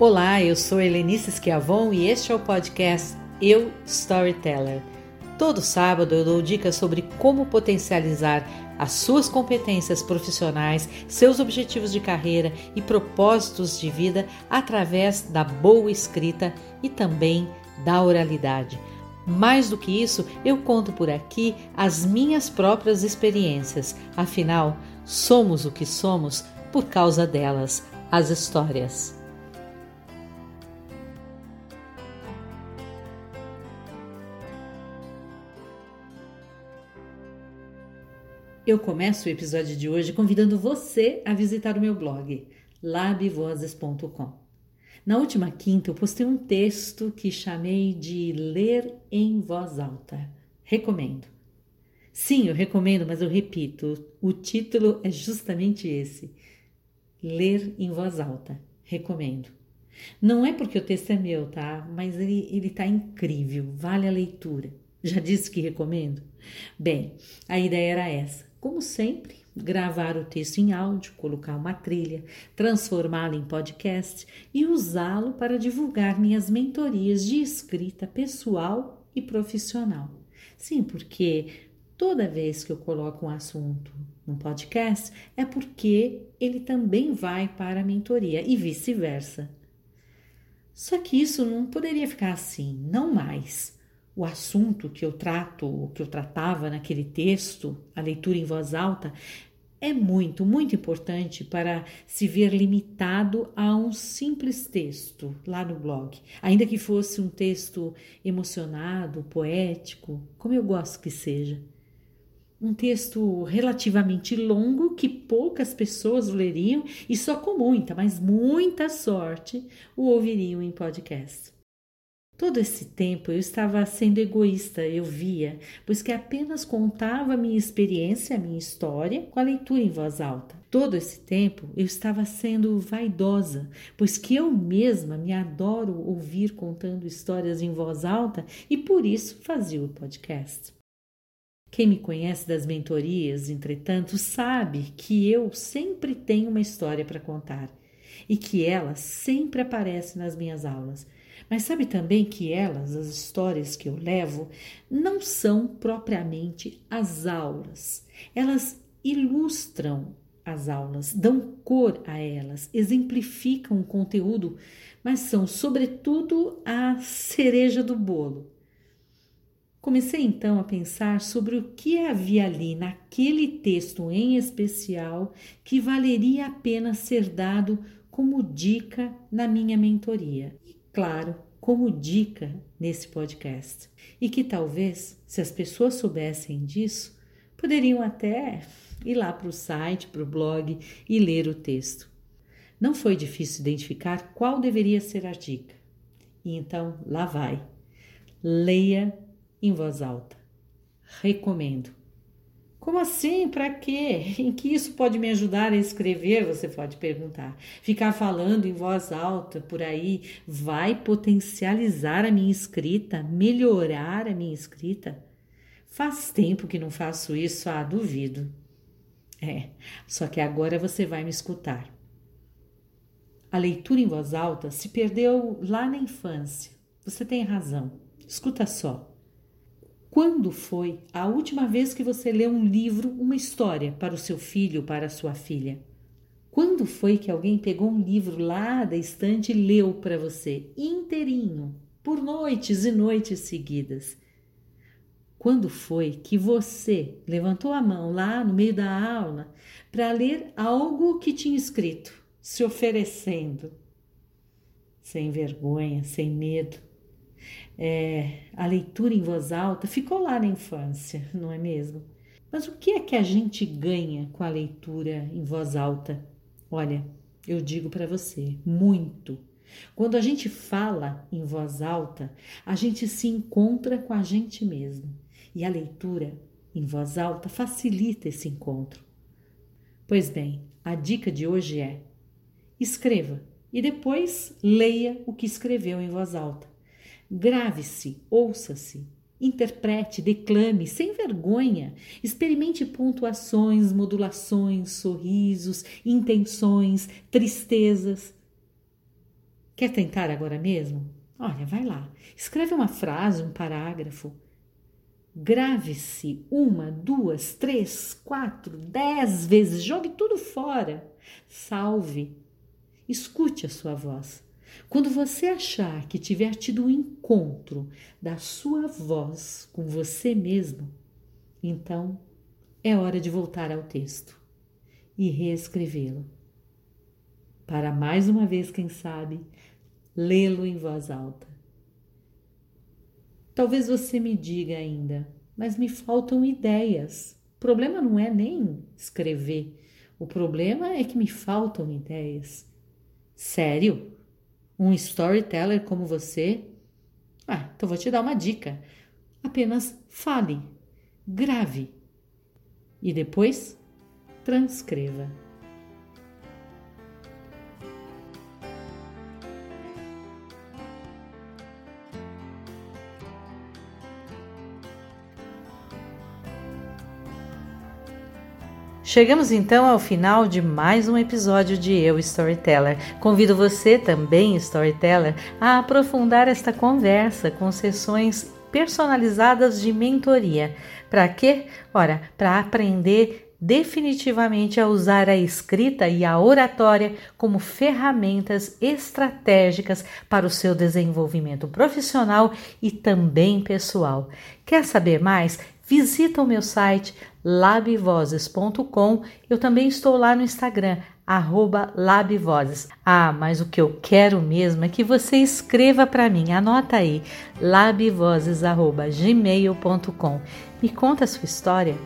Olá, eu sou Helenice Schiavon e este é o podcast Eu Storyteller. Todo sábado eu dou dicas sobre como potencializar as suas competências profissionais, seus objetivos de carreira e propósitos de vida através da boa escrita e também da oralidade. Mais do que isso, eu conto por aqui as minhas próprias experiências. Afinal, somos o que somos por causa delas, as histórias. Eu começo o episódio de hoje convidando você a visitar o meu blog, labvozes.com. Na última quinta, eu postei um texto que chamei de Ler em Voz Alta. Recomendo. Sim, eu recomendo, mas eu repito, o título é justamente esse: Ler em Voz Alta. Recomendo. Não é porque o texto é meu, tá? Mas ele, ele tá incrível, vale a leitura. Já disse que recomendo? Bem, a ideia era essa como sempre, gravar o texto em áudio, colocar uma trilha, transformá-lo em podcast e usá-lo para divulgar minhas mentorias de escrita pessoal e profissional. Sim, porque toda vez que eu coloco um assunto no podcast é porque ele também vai para a mentoria e vice-versa. Só que isso não poderia ficar assim, não mais o assunto que eu trato, que eu tratava naquele texto, a leitura em voz alta, é muito, muito importante para se ver limitado a um simples texto lá no blog, ainda que fosse um texto emocionado, poético, como eu gosto que seja. Um texto relativamente longo que poucas pessoas leriam e só com muita, mas muita sorte o ouviriam em podcast. Todo esse tempo eu estava sendo egoísta, eu via, pois que apenas contava a minha experiência, a minha história, com a leitura em voz alta. Todo esse tempo eu estava sendo vaidosa, pois que eu mesma me adoro ouvir contando histórias em voz alta e por isso fazia o podcast. Quem me conhece das mentorias, entretanto, sabe que eu sempre tenho uma história para contar e que ela sempre aparece nas minhas aulas mas sabe também que elas, as histórias que eu levo, não são propriamente as aulas. Elas ilustram as aulas, dão cor a elas, exemplificam o conteúdo, mas são, sobretudo, a cereja do bolo. Comecei então a pensar sobre o que havia ali naquele texto em especial que valeria a pena ser dado como dica na minha mentoria claro, como dica nesse podcast. E que talvez, se as pessoas soubessem disso, poderiam até ir lá para o site, para o blog e ler o texto. Não foi difícil identificar qual deveria ser a dica. E então, lá vai. Leia em voz alta. Recomendo. Como assim? Para quê? Em que isso pode me ajudar a escrever? Você pode perguntar. Ficar falando em voz alta por aí vai potencializar a minha escrita, melhorar a minha escrita? Faz tempo que não faço isso, ah, duvido. É, só que agora você vai me escutar. A leitura em voz alta se perdeu lá na infância. Você tem razão. Escuta só. Quando foi a última vez que você leu um livro, uma história para o seu filho para a sua filha? Quando foi que alguém pegou um livro lá da estante e leu para você inteirinho, por noites e noites seguidas? Quando foi que você levantou a mão lá no meio da aula para ler algo que tinha escrito, se oferecendo? Sem vergonha, sem medo é, a leitura em voz alta ficou lá na infância, não é mesmo? Mas o que é que a gente ganha com a leitura em voz alta? Olha, eu digo para você, muito. Quando a gente fala em voz alta, a gente se encontra com a gente mesmo. E a leitura em voz alta facilita esse encontro. Pois bem, a dica de hoje é: escreva e depois leia o que escreveu em voz alta. Grave-se, ouça-se, interprete, declame, sem vergonha. Experimente pontuações, modulações, sorrisos, intenções, tristezas. Quer tentar agora mesmo? Olha, vai lá. Escreve uma frase, um parágrafo. Grave-se uma, duas, três, quatro, dez vezes. Jogue tudo fora. Salve. Escute a sua voz. Quando você achar que tiver tido um encontro da sua voz com você mesmo, então é hora de voltar ao texto e reescrevê-lo. Para mais uma vez, quem sabe, lê-lo em voz alta. Talvez você me diga ainda, mas me faltam ideias. O problema não é nem escrever, o problema é que me faltam ideias. Sério? Um storyteller como você? Ah, então vou te dar uma dica. Apenas fale, grave e depois transcreva. Chegamos então ao final de mais um episódio de Eu Storyteller. Convido você também, Storyteller, a aprofundar esta conversa com sessões personalizadas de mentoria. Para quê? Ora, para aprender definitivamente a usar a escrita e a oratória como ferramentas estratégicas para o seu desenvolvimento profissional e também pessoal. Quer saber mais? Visita o meu site labvozes.com. Eu também estou lá no Instagram, arroba labvozes. Ah, mas o que eu quero mesmo é que você escreva para mim, anota aí, labvozes.gmail.com. Me conta a sua história.